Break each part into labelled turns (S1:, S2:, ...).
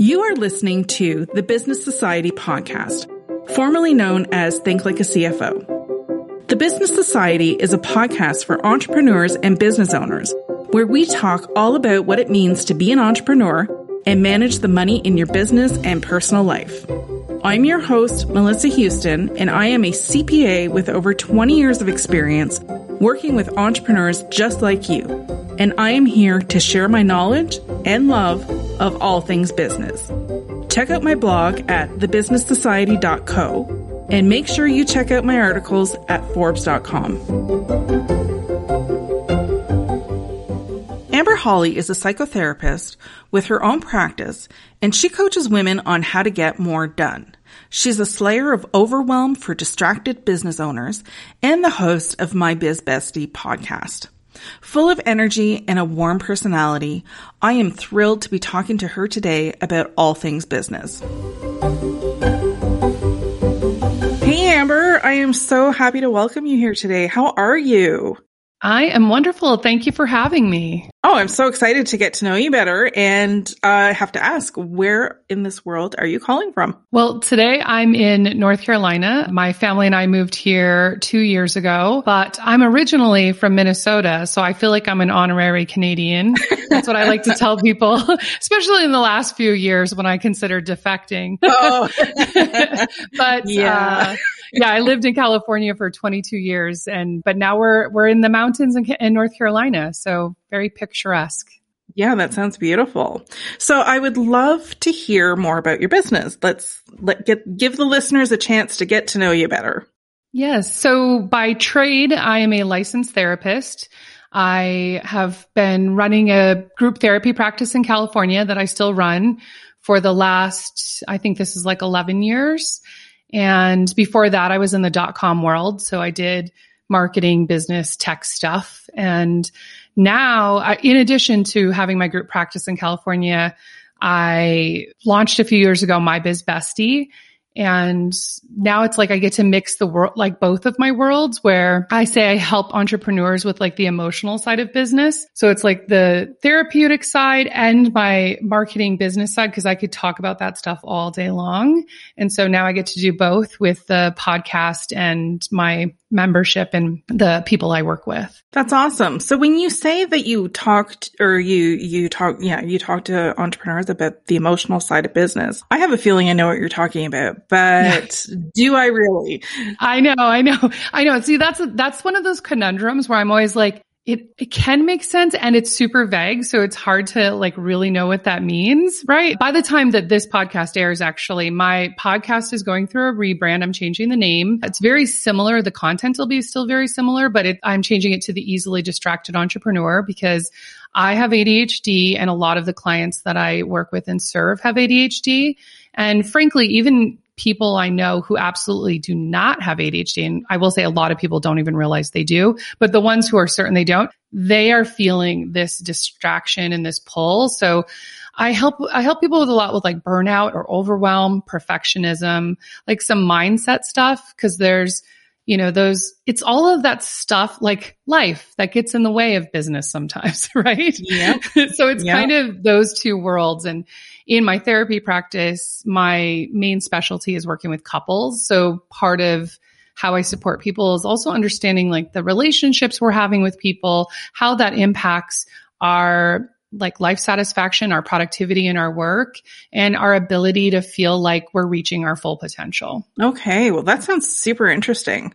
S1: You are listening to the Business Society podcast, formerly known as Think Like a CFO. The Business Society is a podcast for entrepreneurs and business owners where we talk all about what it means to be an entrepreneur and manage the money in your business and personal life. I'm your host, Melissa Houston, and I am a CPA with over 20 years of experience working with entrepreneurs just like you. And I am here to share my knowledge and love of all things business. Check out my blog at thebusinesssociety.co and make sure you check out my articles at forbes.com. Amber Hawley is a psychotherapist with her own practice and she coaches women on how to get more done. She's a slayer of overwhelm for distracted business owners and the host of My Biz Bestie podcast. Full of energy and a warm personality, I am thrilled to be talking to her today about all things business. Hey Amber, I am so happy to welcome you here today. How are you?
S2: I am wonderful. Thank you for having me.
S1: Oh, I'm so excited to get to know you better. And uh, I have to ask, where in this world are you calling from?
S2: Well, today I'm in North Carolina. My family and I moved here two years ago, but I'm originally from Minnesota. So I feel like I'm an honorary Canadian. That's what I like to tell people, especially in the last few years when I consider defecting. Oh. but yeah. Uh, yeah, I lived in California for 22 years and, but now we're, we're in the mountains in, in North Carolina. So very picturesque.
S1: Yeah, that sounds beautiful. So I would love to hear more about your business. Let's let get, give the listeners a chance to get to know you better.
S2: Yes. So by trade, I am a licensed therapist. I have been running a group therapy practice in California that I still run for the last, I think this is like 11 years. And before that, I was in the dot com world. So I did marketing, business, tech stuff. And now, in addition to having my group practice in California, I launched a few years ago My Biz Bestie and now it's like I get to mix the world, like both of my worlds where I say I help entrepreneurs with like the emotional side of business. So it's like the therapeutic side and my marketing business side because I could talk about that stuff all day long. And so now I get to do both with the podcast and my membership and the people I work with.
S1: That's awesome. So when you say that you talked or you, you talk, yeah, you talk to entrepreneurs about the emotional side of business, I have a feeling I know what you're talking about but do I really?
S2: I know, I know, I know. See, that's, that's one of those conundrums where I'm always like, it, it can make sense and it's super vague. So it's hard to like really know what that means, right? By the time that this podcast airs, actually, my podcast is going through a rebrand. I'm changing the name. It's very similar. The content will be still very similar, but it, I'm changing it to the easily distracted entrepreneur because I have ADHD and a lot of the clients that I work with and serve have ADHD. And frankly, even people I know who absolutely do not have ADHD, and I will say a lot of people don't even realize they do, but the ones who are certain they don't, they are feeling this distraction and this pull. So I help, I help people with a lot with like burnout or overwhelm, perfectionism, like some mindset stuff. Cause there's, you know, those, it's all of that stuff like life that gets in the way of business sometimes, right?
S1: Yeah.
S2: so it's kind of those two worlds. And in my therapy practice, my main specialty is working with couples. So part of how I support people is also understanding like the relationships we're having with people, how that impacts our like life satisfaction, our productivity in our work, and our ability to feel like we're reaching our full potential.
S1: Okay. Well, that sounds super interesting.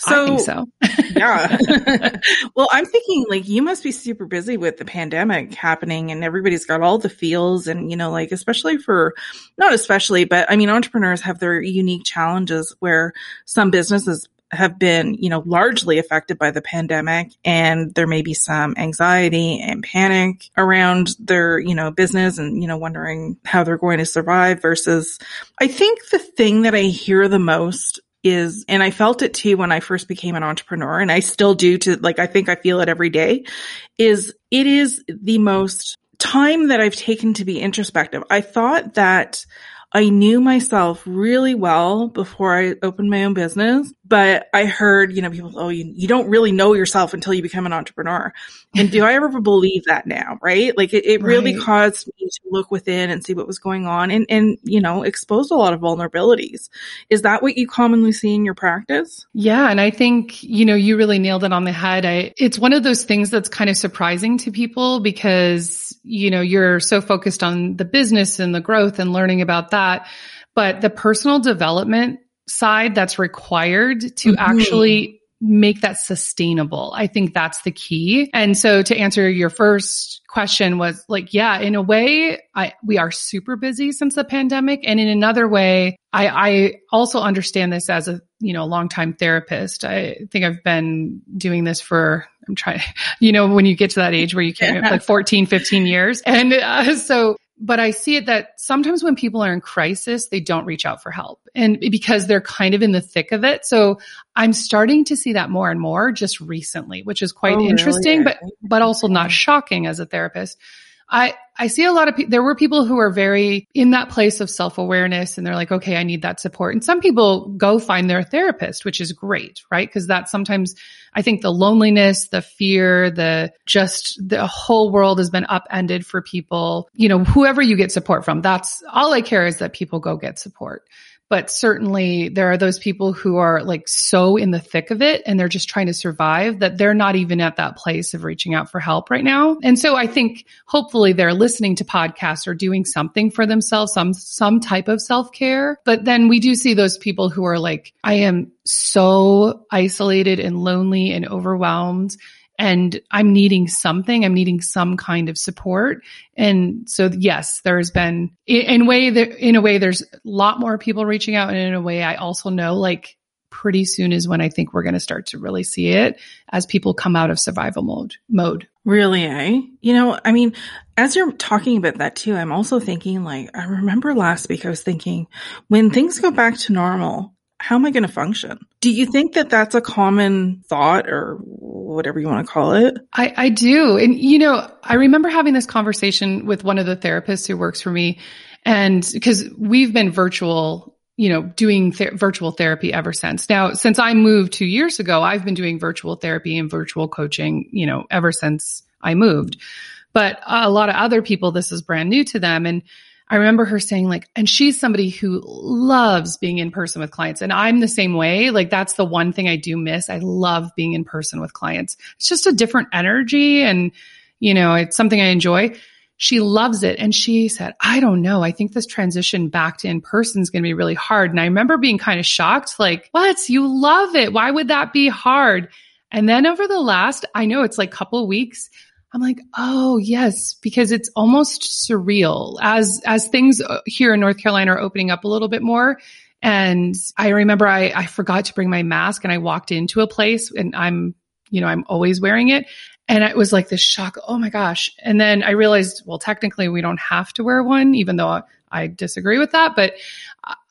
S2: So, I think so.
S1: yeah. well, I'm thinking like you must be super busy with the pandemic happening and everybody's got all the feels and, you know, like, especially for, not especially, but I mean, entrepreneurs have their unique challenges where some businesses have been, you know, largely affected by the pandemic and there may be some anxiety and panic around their, you know, business and, you know, wondering how they're going to survive versus I think the thing that I hear the most is, and I felt it too when I first became an entrepreneur and I still do to like, I think I feel it every day is it is the most time that I've taken to be introspective. I thought that I knew myself really well before I opened my own business but I heard, you know, people, oh, you, you don't really know yourself until you become an entrepreneur. And do I ever believe that now? Right. Like it, it right. really caused me to look within and see what was going on and, and, you know, exposed a lot of vulnerabilities. Is that what you commonly see in your practice?
S2: Yeah. And I think, you know, you really nailed it on the head. I, it's one of those things that's kind of surprising to people because, you know, you're so focused on the business and the growth and learning about that. But the personal development side that's required to mm-hmm. actually make that sustainable. I think that's the key. And so to answer your first question was like, yeah, in a way, I, we are super busy since the pandemic. And in another way, I, I also understand this as a, you know, a longtime therapist. I think I've been doing this for, I'm trying, you know, when you get to that age where you can't, yeah. like 14, 15 years. And uh, so but I see it that sometimes when people are in crisis, they don't reach out for help and because they're kind of in the thick of it. So I'm starting to see that more and more just recently, which is quite oh, interesting, really? but, but also not shocking as a therapist. I, I see a lot of people, there were people who are very in that place of self-awareness and they're like, okay, I need that support. And some people go find their therapist, which is great, right? Cause that sometimes I think the loneliness, the fear, the just the whole world has been upended for people. You know, whoever you get support from, that's all I care is that people go get support. But certainly there are those people who are like so in the thick of it and they're just trying to survive that they're not even at that place of reaching out for help right now. And so I think hopefully they're listening to podcasts or doing something for themselves, some, some type of self care. But then we do see those people who are like, I am so isolated and lonely and overwhelmed and I'm needing something. I'm needing some kind of support. And so, yes, there's been in way that in a way, there's a lot more people reaching out. And in a way, I also know like pretty soon is when I think we're going to start to really see it as people come out of survival mode mode.
S1: Really, eh? You know, I mean, as you're talking about that too, I'm also thinking like, I remember last week I was thinking when things go back to normal, how am I going to function? Do you think that that's a common thought or whatever you want to call it?
S2: I, I do. And, you know, I remember having this conversation with one of the therapists who works for me. And because we've been virtual, you know, doing th- virtual therapy ever since. Now, since I moved two years ago, I've been doing virtual therapy and virtual coaching, you know, ever since I moved. But a lot of other people, this is brand new to them. And, I remember her saying like, and she's somebody who loves being in person with clients. And I'm the same way. Like that's the one thing I do miss. I love being in person with clients. It's just a different energy and, you know, it's something I enjoy. She loves it. And she said, I don't know. I think this transition back to in person is going to be really hard. And I remember being kind of shocked, like, what? You love it. Why would that be hard? And then over the last, I know it's like couple weeks, I'm like, oh yes, because it's almost surreal as as things uh, here in North Carolina are opening up a little bit more. And I remember I, I forgot to bring my mask and I walked into a place and I'm, you know, I'm always wearing it. And it was like this shock. Oh my gosh. And then I realized, well, technically we don't have to wear one, even though I disagree with that. But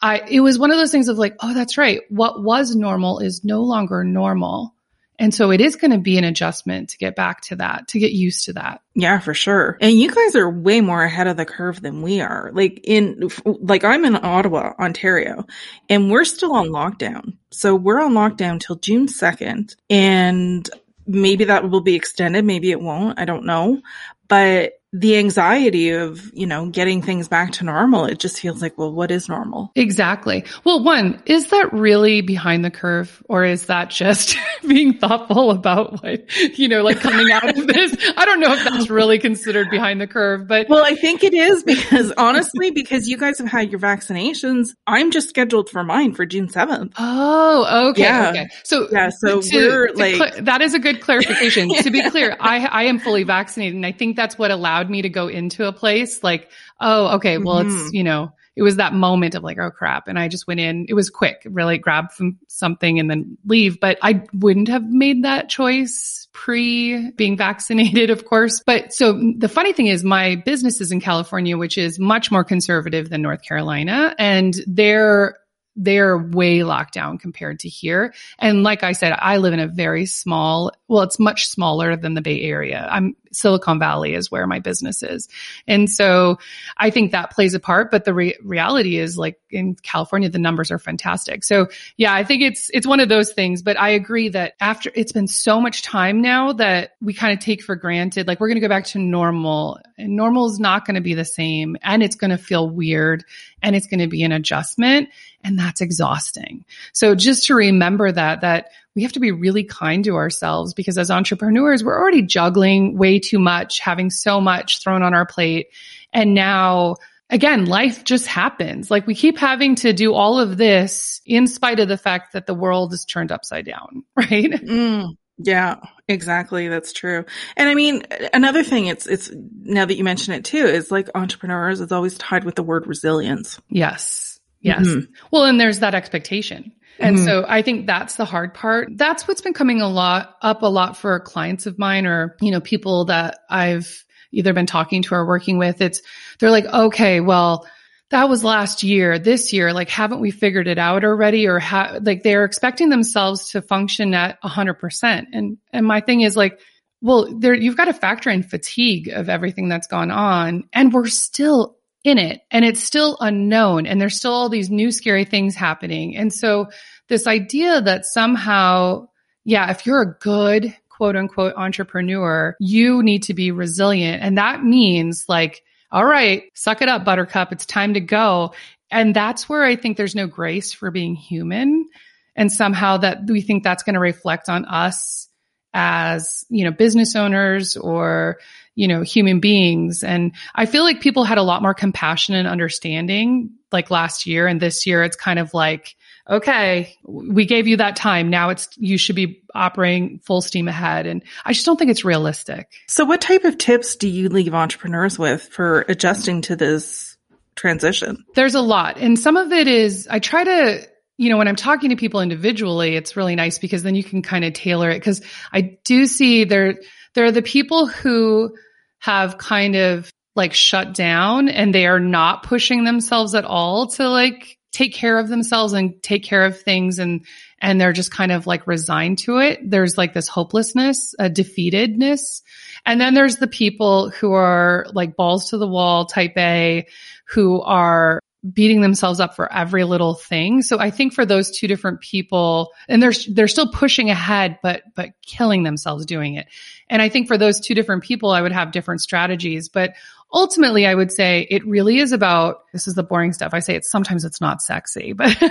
S2: I, it was one of those things of like, oh, that's right. What was normal is no longer normal. And so it is going to be an adjustment to get back to that, to get used to that.
S1: Yeah, for sure. And you guys are way more ahead of the curve than we are. Like in, like I'm in Ottawa, Ontario, and we're still on lockdown. So we're on lockdown till June 2nd. And maybe that will be extended. Maybe it won't. I don't know. But the anxiety of, you know, getting things back to normal, it just feels like, well, what is normal?
S2: Exactly. Well, one, is that really behind the curve or is that just being thoughtful about what, you know, like coming out of this? I don't know if that's really considered behind the curve, but.
S1: Well, I think it is because honestly, because you guys have had your vaccinations, I'm just scheduled for mine for June 7th.
S2: Oh, okay. Yeah. Okay. So,
S1: yeah, so to, we're to like, cl-
S2: that is a good clarification. to be clear, I, I am fully vaccinated and I think that's what allowed allowed me to go into a place like, oh, okay, well, mm-hmm. it's, you know, it was that moment of like, oh crap. And I just went in. It was quick, really grab from something and then leave. But I wouldn't have made that choice pre being vaccinated, of course. But so the funny thing is my business is in California, which is much more conservative than North Carolina. And they're they're way locked down compared to here. And like I said, I live in a very small, well, it's much smaller than the Bay Area. I'm Silicon Valley is where my business is. And so I think that plays a part, but the re- reality is like in California, the numbers are fantastic. So yeah, I think it's, it's one of those things, but I agree that after it's been so much time now that we kind of take for granted, like we're going to go back to normal and normal is not going to be the same and it's going to feel weird and it's going to be an adjustment and that's exhausting. So just to remember that, that we have to be really kind to ourselves because as entrepreneurs, we're already juggling way too much, having so much thrown on our plate. And now again, life just happens. Like we keep having to do all of this in spite of the fact that the world is turned upside down, right?
S1: Mm, yeah, exactly. That's true. And I mean, another thing it's, it's now that you mention it too, is like entrepreneurs is always tied with the word resilience.
S2: Yes. Yes. Mm-hmm. Well, and there's that expectation. And mm-hmm. so I think that's the hard part. That's what's been coming a lot up a lot for clients of mine or, you know, people that I've either been talking to or working with. It's, they're like, okay, well, that was last year. This year, like, haven't we figured it out already? Or ha- like they're expecting themselves to function at hundred percent. And, and my thing is like, well, there, you've got to factor in fatigue of everything that's gone on and we're still in it and it's still unknown and there's still all these new scary things happening. And so this idea that somehow, yeah, if you're a good quote unquote entrepreneur, you need to be resilient. And that means like, all right, suck it up, buttercup. It's time to go. And that's where I think there's no grace for being human. And somehow that we think that's going to reflect on us as, you know, business owners or, you know, human beings. And I feel like people had a lot more compassion and understanding like last year. And this year it's kind of like, okay, we gave you that time. Now it's, you should be operating full steam ahead. And I just don't think it's realistic.
S1: So what type of tips do you leave entrepreneurs with for adjusting to this transition?
S2: There's a lot. And some of it is, I try to, you know, when I'm talking to people individually, it's really nice because then you can kind of tailor it. Cause I do see there, there are the people who have kind of like shut down and they are not pushing themselves at all to like take care of themselves and take care of things and and they're just kind of like resigned to it. There's like this hopelessness, a defeatedness. And then there's the people who are like balls to the wall type A who are beating themselves up for every little thing. So I think for those two different people, and they're, they're still pushing ahead, but, but killing themselves doing it. And I think for those two different people, I would have different strategies, but ultimately I would say it really is about, this is the boring stuff. I say it's sometimes it's not sexy, but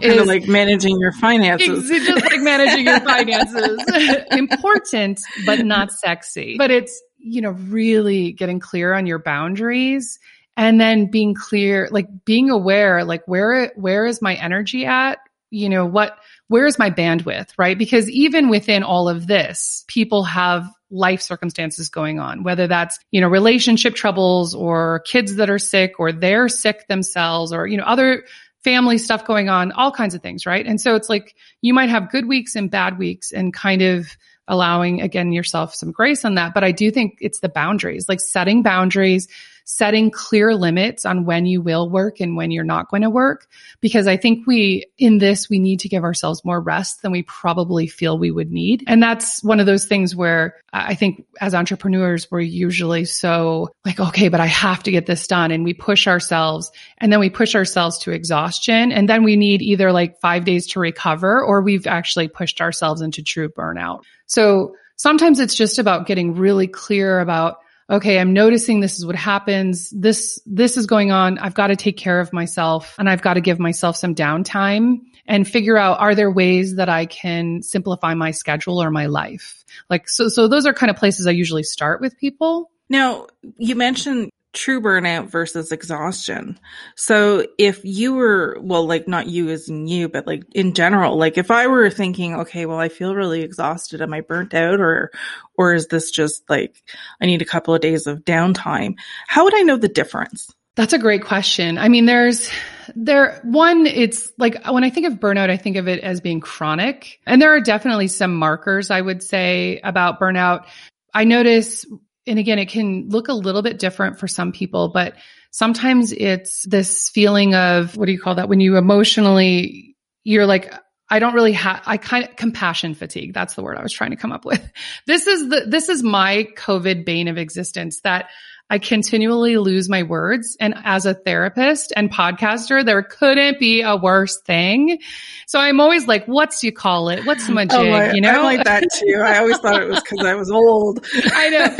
S1: it's like managing your finances.
S2: It's just like managing your finances. Important, but not sexy, but it's, you know, really getting clear on your boundaries and then being clear, like being aware, like where, where is my energy at? You know, what, where is my bandwidth, right? Because even within all of this, people have life circumstances going on, whether that's, you know, relationship troubles or kids that are sick or they're sick themselves or, you know, other family stuff going on, all kinds of things, right? And so it's like you might have good weeks and bad weeks and kind of allowing again yourself some grace on that. But I do think it's the boundaries, like setting boundaries, setting clear limits on when you will work and when you're not going to work. Because I think we, in this, we need to give ourselves more rest than we probably feel we would need. And that's one of those things where I think as entrepreneurs, we're usually so like, okay, but I have to get this done. And we push ourselves and then we push ourselves to exhaustion. And then we need either like five days to recover or we've actually pushed ourselves into true burnout. So sometimes it's just about getting really clear about okay, I'm noticing this is what happens. This, this is going on. I've got to take care of myself and I've got to give myself some downtime and figure out are there ways that I can simplify my schedule or my life? Like, so, so those are kind of places I usually start with people.
S1: Now, you mentioned true burnout versus exhaustion. So if you were, well, like not you as in you, but like in general, like if I were thinking, okay, well, I feel really exhausted. Am I burnt out or, or is this just like, I need a couple of days of downtime? How would I know the difference?
S2: That's a great question. I mean, there's, there, one, it's like when I think of burnout, I think of it as being chronic. And there are definitely some markers I would say about burnout. I notice and again, it can look a little bit different for some people, but sometimes it's this feeling of what do you call that? When you emotionally, you're like, I don't really have, I kind of compassion fatigue. That's the word I was trying to come up with. This is the, this is my COVID bane of existence that I continually lose my words. And as a therapist and podcaster, there couldn't be a worse thing. So I'm always like, what's you call it? What's my jig? Oh my, you know,
S1: I'm like that too. I always thought it was because I was old.
S2: I know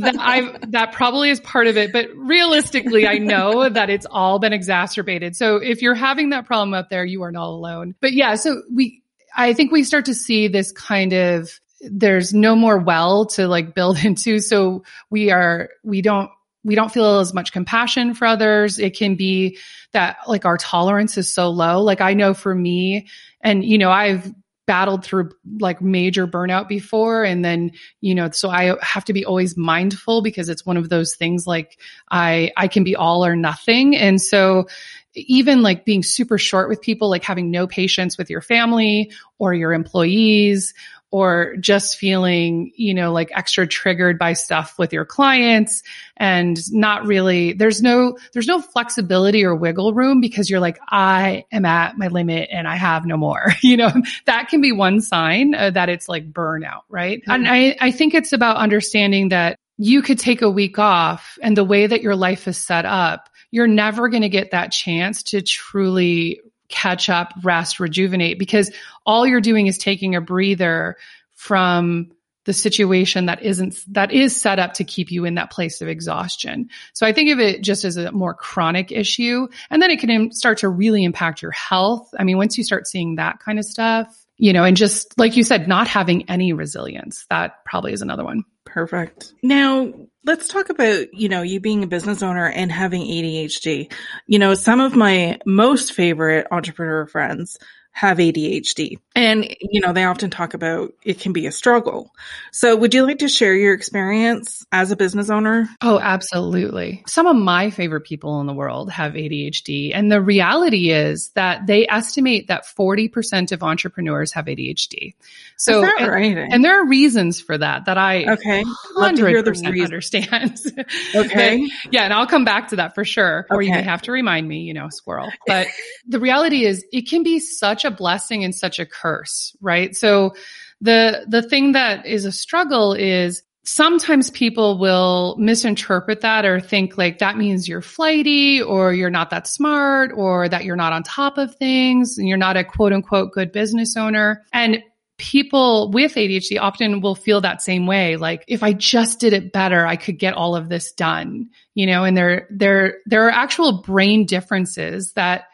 S2: that I that probably is part of it, but realistically, I know that it's all been exacerbated. So if you're having that problem out there, you are not alone. But yeah, so we, I think we start to see this kind of there's no more well to like build into. So we are, we don't, we don't feel as much compassion for others. It can be that like our tolerance is so low. Like I know for me, and you know, I've battled through like major burnout before. And then, you know, so I have to be always mindful because it's one of those things like I, I can be all or nothing. And so even like being super short with people, like having no patience with your family or your employees or just feeling, you know, like extra triggered by stuff with your clients and not really, there's no, there's no flexibility or wiggle room because you're like, I am at my limit and I have no more, you know, that can be one sign uh, that it's like burnout, right? Mm-hmm. And I, I think it's about understanding that you could take a week off and the way that your life is set up, you're never going to get that chance to truly catch up, rest, rejuvenate, because all you're doing is taking a breather from the situation that isn't, that is set up to keep you in that place of exhaustion. So I think of it just as a more chronic issue. And then it can start to really impact your health. I mean, once you start seeing that kind of stuff, you know, and just like you said, not having any resilience, that probably is another one.
S1: Perfect. Now, let's talk about, you know, you being a business owner and having ADHD. You know, some of my most favorite entrepreneur friends have ADHD. And, you know, they often talk about it can be a struggle. So would you like to share your experience as a business owner?
S2: Oh, absolutely. Some of my favorite people in the world have ADHD. And the reality is that they estimate that 40% of entrepreneurs have ADHD. So, and,
S1: right?
S2: and, there are reasons for that, that I
S1: okay.
S2: 100% understand.
S1: Okay.
S2: but, yeah. And I'll come back to that for sure. Or you may have to remind me, you know, squirrel. But the reality is it can be such a blessing and such a curse, right? So the, the thing that is a struggle is sometimes people will misinterpret that or think like that means you're flighty or you're not that smart or that you're not on top of things and you're not a quote unquote good business owner. And people with ADHD often will feel that same way. Like if I just did it better, I could get all of this done, you know, and there, there, there are actual brain differences that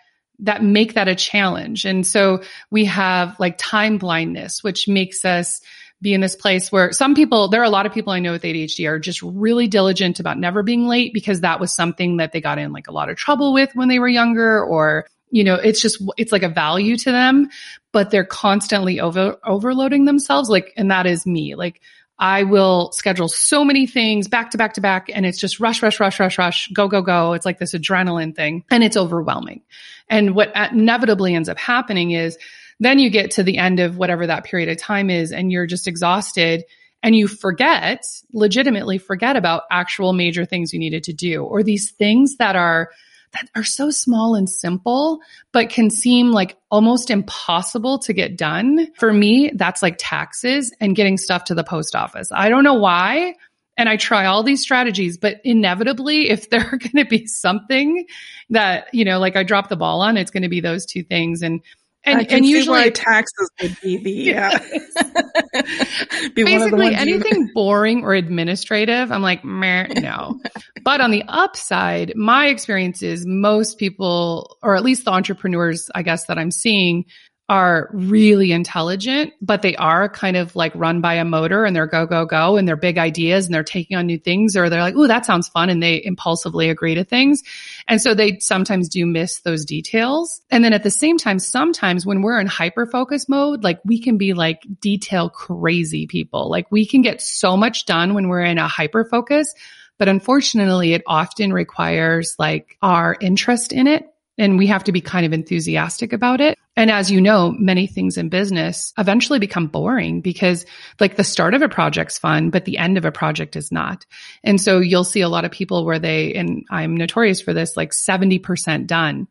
S2: that make that a challenge. And so we have like time blindness, which makes us be in this place where some people, there are a lot of people I know with ADHD are just really diligent about never being late because that was something that they got in like a lot of trouble with when they were younger or you know, it's just, it's like a value to them, but they're constantly over, overloading themselves. Like, and that is me. Like, I will schedule so many things back to back to back and it's just rush, rush, rush, rush, rush, go, go, go. It's like this adrenaline thing and it's overwhelming. And what inevitably ends up happening is then you get to the end of whatever that period of time is and you're just exhausted and you forget, legitimately forget about actual major things you needed to do or these things that are that are so small and simple, but can seem like almost impossible to get done. For me, that's like taxes and getting stuff to the post office. I don't know why. And I try all these strategies, but inevitably, if there are going to be something that, you know, like I drop the ball on, it's going to be those two things. And and, and usually
S1: taxes would be the yeah.
S2: be basically anything boring or administrative. I'm like, no. but on the upside, my experience is most people, or at least the entrepreneurs, I guess that I'm seeing, are really intelligent, but they are kind of like run by a motor and they're go, go, go and they're big ideas and they're taking on new things or they're like, oh, that sounds fun. And they impulsively agree to things. And so they sometimes do miss those details. And then at the same time, sometimes when we're in hyper focus mode, like we can be like detail crazy people. Like we can get so much done when we're in a hyper focus. But unfortunately, it often requires like our interest in it and we have to be kind of enthusiastic about it. And as you know, many things in business eventually become boring because like the start of a project's fun, but the end of a project is not. And so you'll see a lot of people where they, and I'm notorious for this, like 70% done.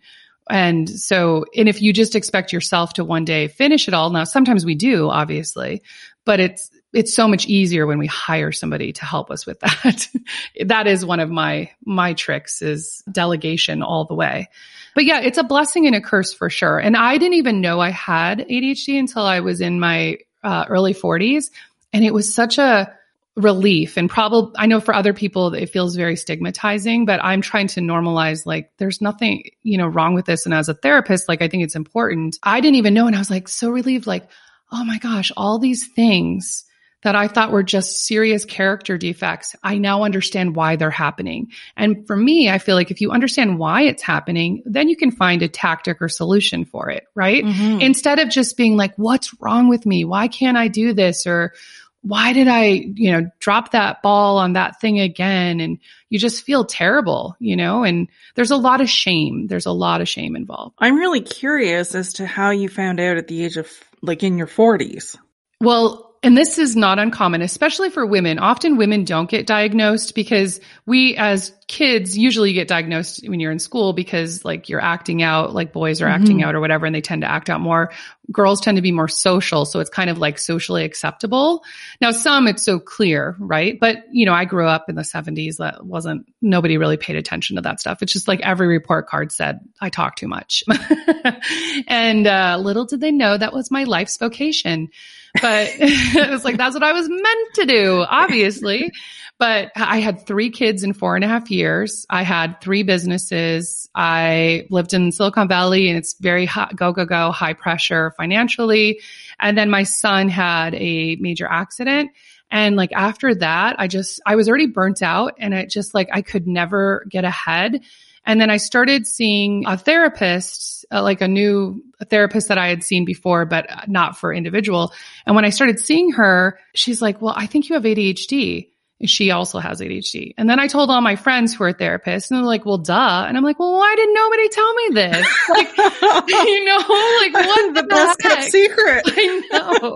S2: And so, and if you just expect yourself to one day finish it all, now sometimes we do, obviously, but it's, it's so much easier when we hire somebody to help us with that. that is one of my, my tricks is delegation all the way. But yeah, it's a blessing and a curse for sure. And I didn't even know I had ADHD until I was in my uh, early 40s. And it was such a relief and probably, I know for other people, it feels very stigmatizing, but I'm trying to normalize like, there's nothing, you know, wrong with this. And as a therapist, like, I think it's important. I didn't even know. And I was like, so relieved, like, oh my gosh, all these things that I thought were just serious character defects. I now understand why they're happening. And for me, I feel like if you understand why it's happening, then you can find a tactic or solution for it, right? Mm-hmm. Instead of just being like, what's wrong with me? Why can't I do this? Or why did I, you know, drop that ball on that thing again? And you just feel terrible, you know, and there's a lot of shame. There's a lot of shame involved.
S1: I'm really curious as to how you found out at the age of like in your 40s.
S2: Well, and this is not uncommon, especially for women. Often women don't get diagnosed because we as kids usually get diagnosed when you're in school because like you're acting out, like boys are mm-hmm. acting out or whatever, and they tend to act out more. Girls tend to be more social. So it's kind of like socially acceptable. Now, some it's so clear, right? But, you know, I grew up in the seventies. That wasn't, nobody really paid attention to that stuff. It's just like every report card said, I talk too much. and, uh, little did they know that was my life's vocation but it was like, that's what I was meant to do, obviously. But I had three kids in four and a half years. I had three businesses. I lived in Silicon Valley and it's very hot, go, go, go, high pressure financially. And then my son had a major accident. And like after that, I just, I was already burnt out and it just like, I could never get ahead. And then I started seeing a therapist, uh, like a new therapist that I had seen before, but not for individual. And when I started seeing her, she's like, well, I think you have ADHD. She also has ADHD. And then I told all my friends who are therapists and they're like, well, duh. And I'm like, well, why didn't nobody tell me this? Like, you know, like what
S1: the, the best kept secret.
S2: I know.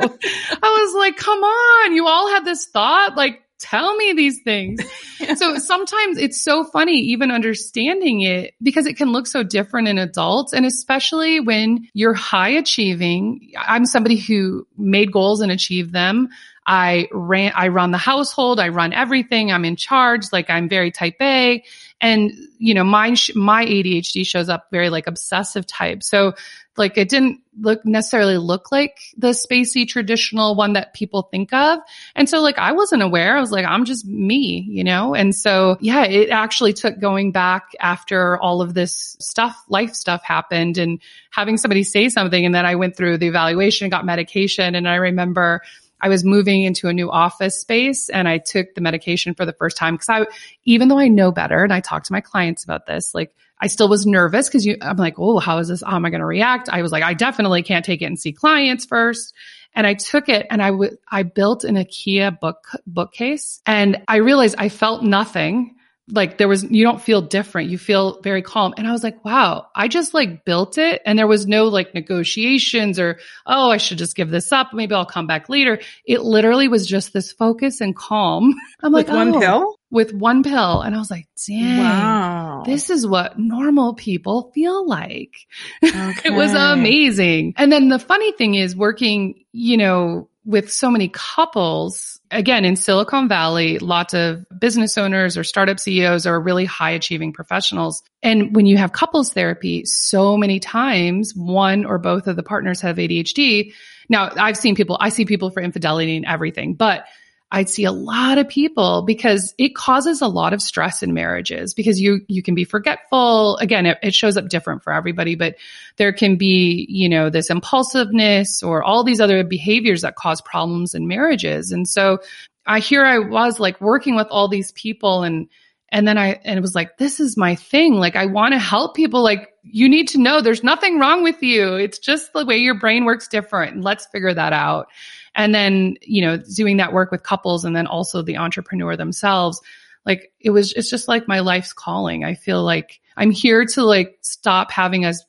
S2: I was like, come on. You all had this thought. Like, tell me these things. so sometimes it's so funny even understanding it because it can look so different in adults. And especially when you're high achieving, I'm somebody who made goals and achieved them. I ran, I run the household. I run everything. I'm in charge. Like I'm very type A. And, you know, my, my ADHD shows up very like obsessive type. So like it didn't look necessarily look like the spacey traditional one that people think of. And so like I wasn't aware. I was like, I'm just me, you know? And so yeah, it actually took going back after all of this stuff, life stuff happened and having somebody say something. And then I went through the evaluation, got medication. And I remember I was moving into a new office space and I took the medication for the first time because I, even though I know better and I talked to my clients about this, like I still was nervous because you, I'm like, oh, how is this? How am I going to react? I was like, I definitely can't take it and see clients first. And I took it and I would, I built an IKEA book, bookcase and I realized I felt nothing like there was you don't feel different. You feel very calm. And i was like wow i just like built it. And there was no like negotiations or oh i should just give this up. Maybe i'll come back later. It literally was just this focus and calm.
S1: I'm like with one oh, pill?
S2: with one pill. And i was like dang wow. this is what normal people feel like. Okay. it was amazing. And then the funny thing is working you know with so many couples, again, in Silicon Valley, lots of business owners or startup CEOs are really high achieving professionals. And when you have couples therapy, so many times one or both of the partners have ADHD. Now, I've seen people, I see people for infidelity and everything, but I'd see a lot of people because it causes a lot of stress in marriages because you, you can be forgetful. Again, it, it, shows up different for everybody, but there can be, you know, this impulsiveness or all these other behaviors that cause problems in marriages. And so I here I was like working with all these people and, and then I, and it was like, this is my thing. Like, I want to help people. Like, you need to know there's nothing wrong with you. It's just the way your brain works different. Let's figure that out. And then, you know, doing that work with couples and then also the entrepreneur themselves, like it was, it's just like my life's calling. I feel like I'm here to like stop having us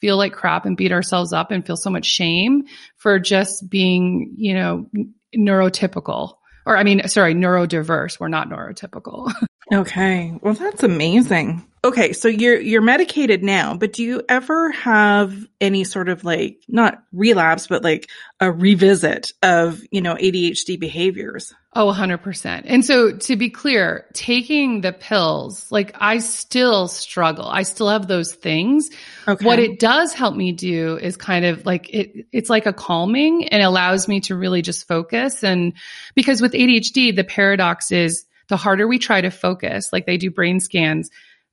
S2: feel like crap and beat ourselves up and feel so much shame for just being, you know, neurotypical or I mean, sorry, neurodiverse. We're not neurotypical.
S1: okay. Well, that's amazing. okay, so you're you're medicated now, but do you ever have any sort of like not relapse, but like a revisit of, you know, ADHD behaviors?
S2: Oh, 100%. And so to be clear, taking the pills, like I still struggle. I still have those things. Okay. What it does help me do is kind of like it, it's like a calming and allows me to really just focus. And because with ADHD, the paradox is the harder we try to focus, like they do brain scans,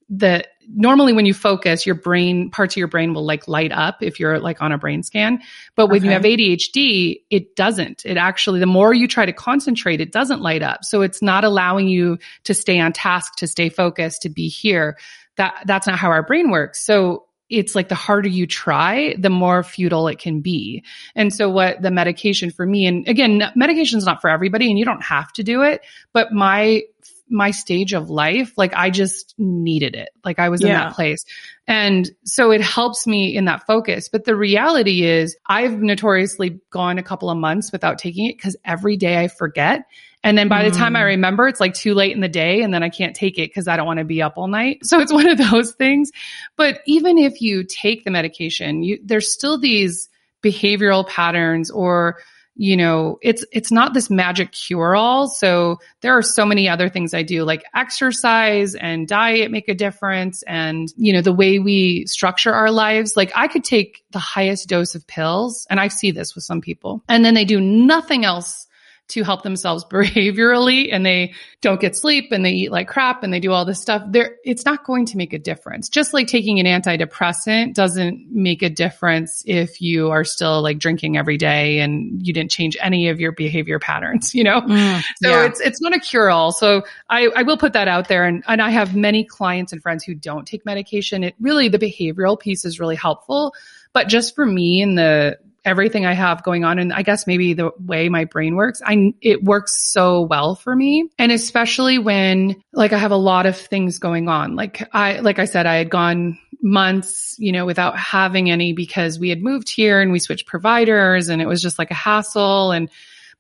S2: the normally when you focus, your brain, parts of your brain will like light up if you're like on a brain scan. But when okay. you have ADHD, it doesn't. It actually, the more you try to concentrate, it doesn't light up. So it's not allowing you to stay on task, to stay focused, to be here. That, that's not how our brain works. So it's like the harder you try, the more futile it can be. And so what the medication for me, and again, medication is not for everybody and you don't have to do it, but my my stage of life, like I just needed it. Like I was yeah. in that place. And so it helps me in that focus. But the reality is I've notoriously gone a couple of months without taking it because every day I forget. And then by the time I mm. remember, it's like too late in the day and then I can't take it because I don't want to be up all night. So it's one of those things. But even if you take the medication, you, there's still these behavioral patterns or you know, it's, it's not this magic cure all. So there are so many other things I do like exercise and diet make a difference. And, you know, the way we structure our lives, like I could take the highest dose of pills and I see this with some people and then they do nothing else to help themselves behaviorally and they don't get sleep and they eat like crap and they do all this stuff, there, it's not going to make a difference. Just like taking an antidepressant doesn't make a difference if you are still like drinking every day and you didn't change any of your behavior patterns, you know? Mm, so yeah. it's, it's not a cure all. So I, I will put that out there. And, and I have many clients and friends who don't take medication. It really, the behavioral piece is really helpful. But just for me and the, everything I have going on. And I guess maybe the way my brain works, I, it works so well for me. And especially when like I have a lot of things going on. Like I, like I said, I had gone months, you know, without having any because we had moved here and we switched providers and it was just like a hassle. And,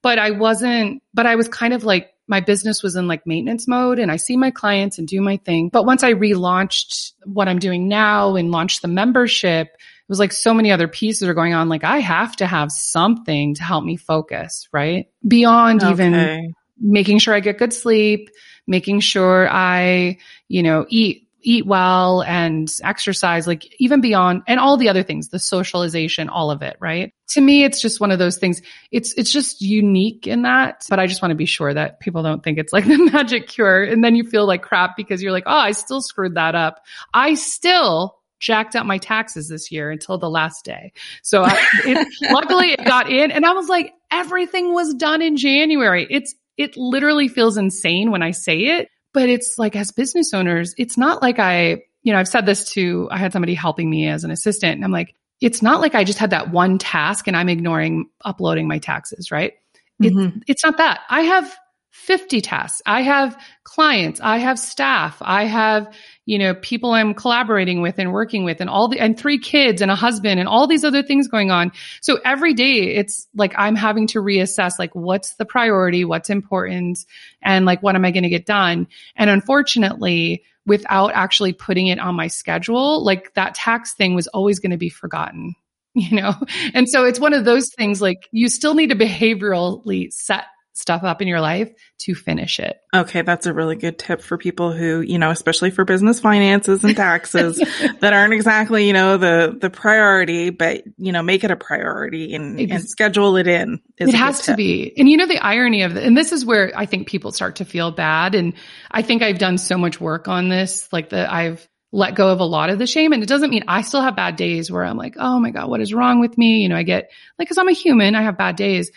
S2: but I wasn't, but I was kind of like, my business was in like maintenance mode and I see my clients and do my thing. But once I relaunched what I'm doing now and launched the membership, was like so many other pieces are going on. Like I have to have something to help me focus, right? Beyond okay. even making sure I get good sleep, making sure I, you know, eat eat well and exercise, like even beyond and all the other things, the socialization, all of it, right? To me, it's just one of those things. It's, it's just unique in that, but I just want to be sure that people don't think it's like the magic cure. And then you feel like crap because you're like, Oh, I still screwed that up. I still jacked up my taxes this year until the last day. So I, it, luckily it got in and I was like, everything was done in January. It's, it literally feels insane when I say it, but it's like as business owners, it's not like I, you know, I've said this to, I had somebody helping me as an assistant and I'm like, it's not like I just had that one task and I'm ignoring uploading my taxes, right? Mm-hmm. It, it's not that. I have 50 tasks. I have clients. I have staff. I have, you know, people I'm collaborating with and working with and all the, and three kids and a husband and all these other things going on. So every day it's like I'm having to reassess like what's the priority, what's important and like what am I going to get done? And unfortunately, without actually putting it on my schedule, like that tax thing was always going to be forgotten you know? And so it's one of those things like you still need to behaviorally set stuff up in your life to finish it.
S1: Okay, that's a really good tip for people who, you know, especially for business finances and taxes that aren't exactly, you know, the the priority, but you know, make it a priority and, and schedule it in.
S2: It has to be. And you know the irony of it, and this is where I think people start to feel bad and I think I've done so much work on this like that I've let go of a lot of the shame. And it doesn't mean I still have bad days where I'm like, oh my God, what is wrong with me? You know, I get like, cause I'm a human, I have bad days.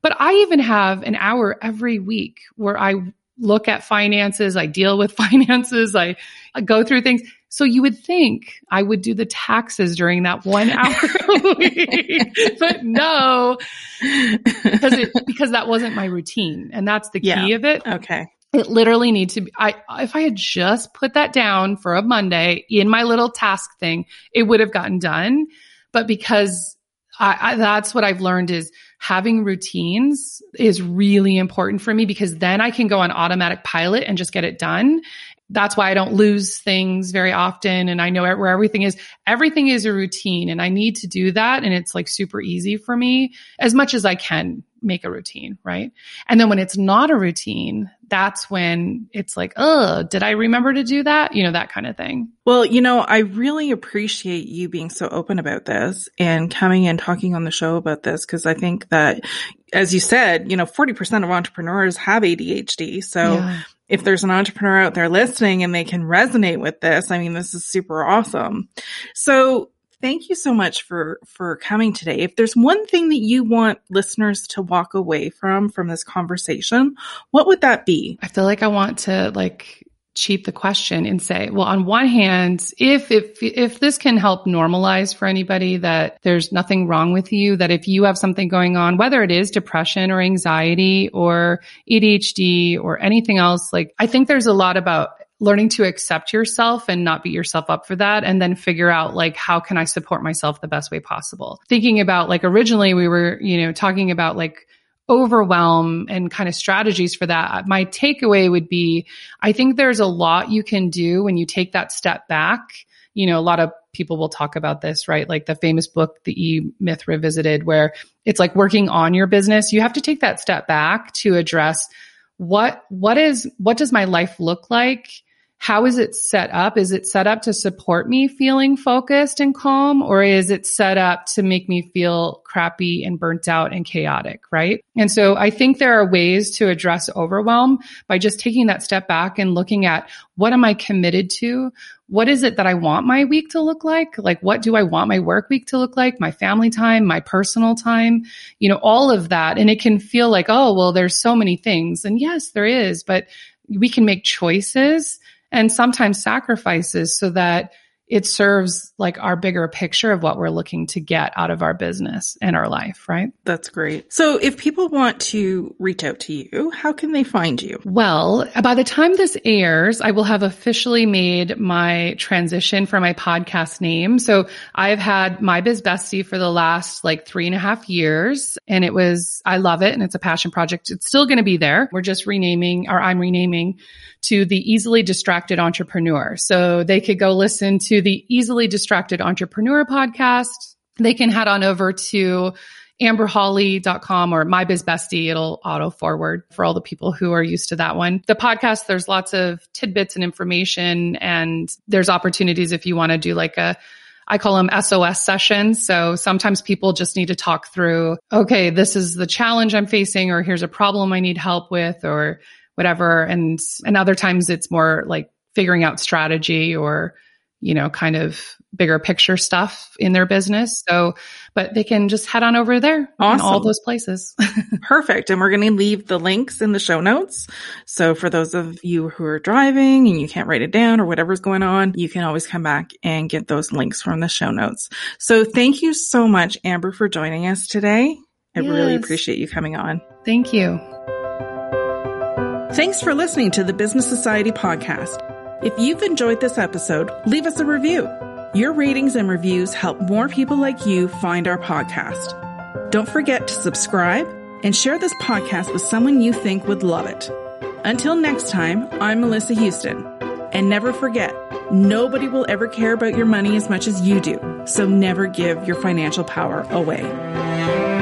S2: But I even have an hour every week where I look at finances, I deal with finances, I, I go through things. So you would think I would do the taxes during that one hour but no, because it, because that wasn't my routine. And that's the key yeah. of it.
S1: Okay.
S2: It literally needs to be, I, if I had just put that down for a Monday in my little task thing, it would have gotten done. But because I, I, that's what I've learned is having routines is really important for me because then I can go on automatic pilot and just get it done. That's why I don't lose things very often. And I know where everything is. Everything is a routine and I need to do that. And it's like super easy for me as much as I can make a routine. Right. And then when it's not a routine, that's when it's like, oh, did I remember to do that? You know, that kind of thing.
S1: Well, you know, I really appreciate you being so open about this and coming and talking on the show about this because I think that, as you said, you know, 40% of entrepreneurs have ADHD. So yeah if there's an entrepreneur out there listening and they can resonate with this, I mean, this is super awesome. So thank you so much for, for coming today. If there's one thing that you want listeners to walk away from, from this conversation, what would that be?
S2: I feel like I want to like cheat the question and say, well, on one hand, if, if, if this can help normalize for anybody that there's nothing wrong with you, that if you have something going on, whether it is depression or anxiety or ADHD or anything else, like I think there's a lot about learning to accept yourself and not beat yourself up for that and then figure out like how can I support myself the best way possible. Thinking about like originally we were, you know, talking about like overwhelm and kind of strategies for that, my takeaway would be I think there's a lot you can do when you take that step back. You know, a lot of people will talk about this, right? Like the famous book, The E Myth Revisited, where it's like working on your business. You have to take that step back to address what, what is, what does my life look like? How is it set up? Is it set up to support me feeling focused and calm, or is it set up to make me feel crappy and burnt out and chaotic? Right. And so I think there are ways to address overwhelm by just taking that step back and looking at what am I committed to? What is it that I want my week to look like? Like, what do I want my work week to look like? My family time, my personal time, you know, all of that. And it can feel like, oh, well, there's so many things. And yes, there is, but we can make choices and sometimes sacrifices so that it serves like our bigger picture of what we're looking to get out of our business and our life, right?
S1: That's great. So if people want to reach out to you, how can they find you?
S2: Well, by the time this airs, I will have officially made my transition for my podcast name. So I've had My Biz Bestie for the last like three and a half years and it was, I love it and it's a passion project. It's still going to be there. We're just renaming or I'm renaming to the easily distracted entrepreneur. So they could go listen to the easily distracted entrepreneur podcast. They can head on over to amberhawley.com or mybizbestie. It'll auto forward for all the people who are used to that one. The podcast, there's lots of tidbits and information and there's opportunities if you want to do like a I call them SOS sessions. So sometimes people just need to talk through, okay, this is the challenge I'm facing, or here's a problem I need help with, or whatever. And, and other times it's more like figuring out strategy or, you know, kind of bigger picture stuff in their business. So, but they can just head on over there awesome. all those places.
S1: Perfect. And we're going to leave the links in the show notes. So for those of you who are driving and you can't write it down or whatever's going on, you can always come back and get those links from the show notes. So thank you so much, Amber, for joining us today. I yes. really appreciate you coming on.
S2: Thank you.
S1: Thanks for listening to the Business Society podcast. If you've enjoyed this episode, leave us a review. Your ratings and reviews help more people like you find our podcast. Don't forget to subscribe and share this podcast with someone you think would love it. Until next time, I'm Melissa Houston. And never forget, nobody will ever care about your money as much as you do. So never give your financial power away.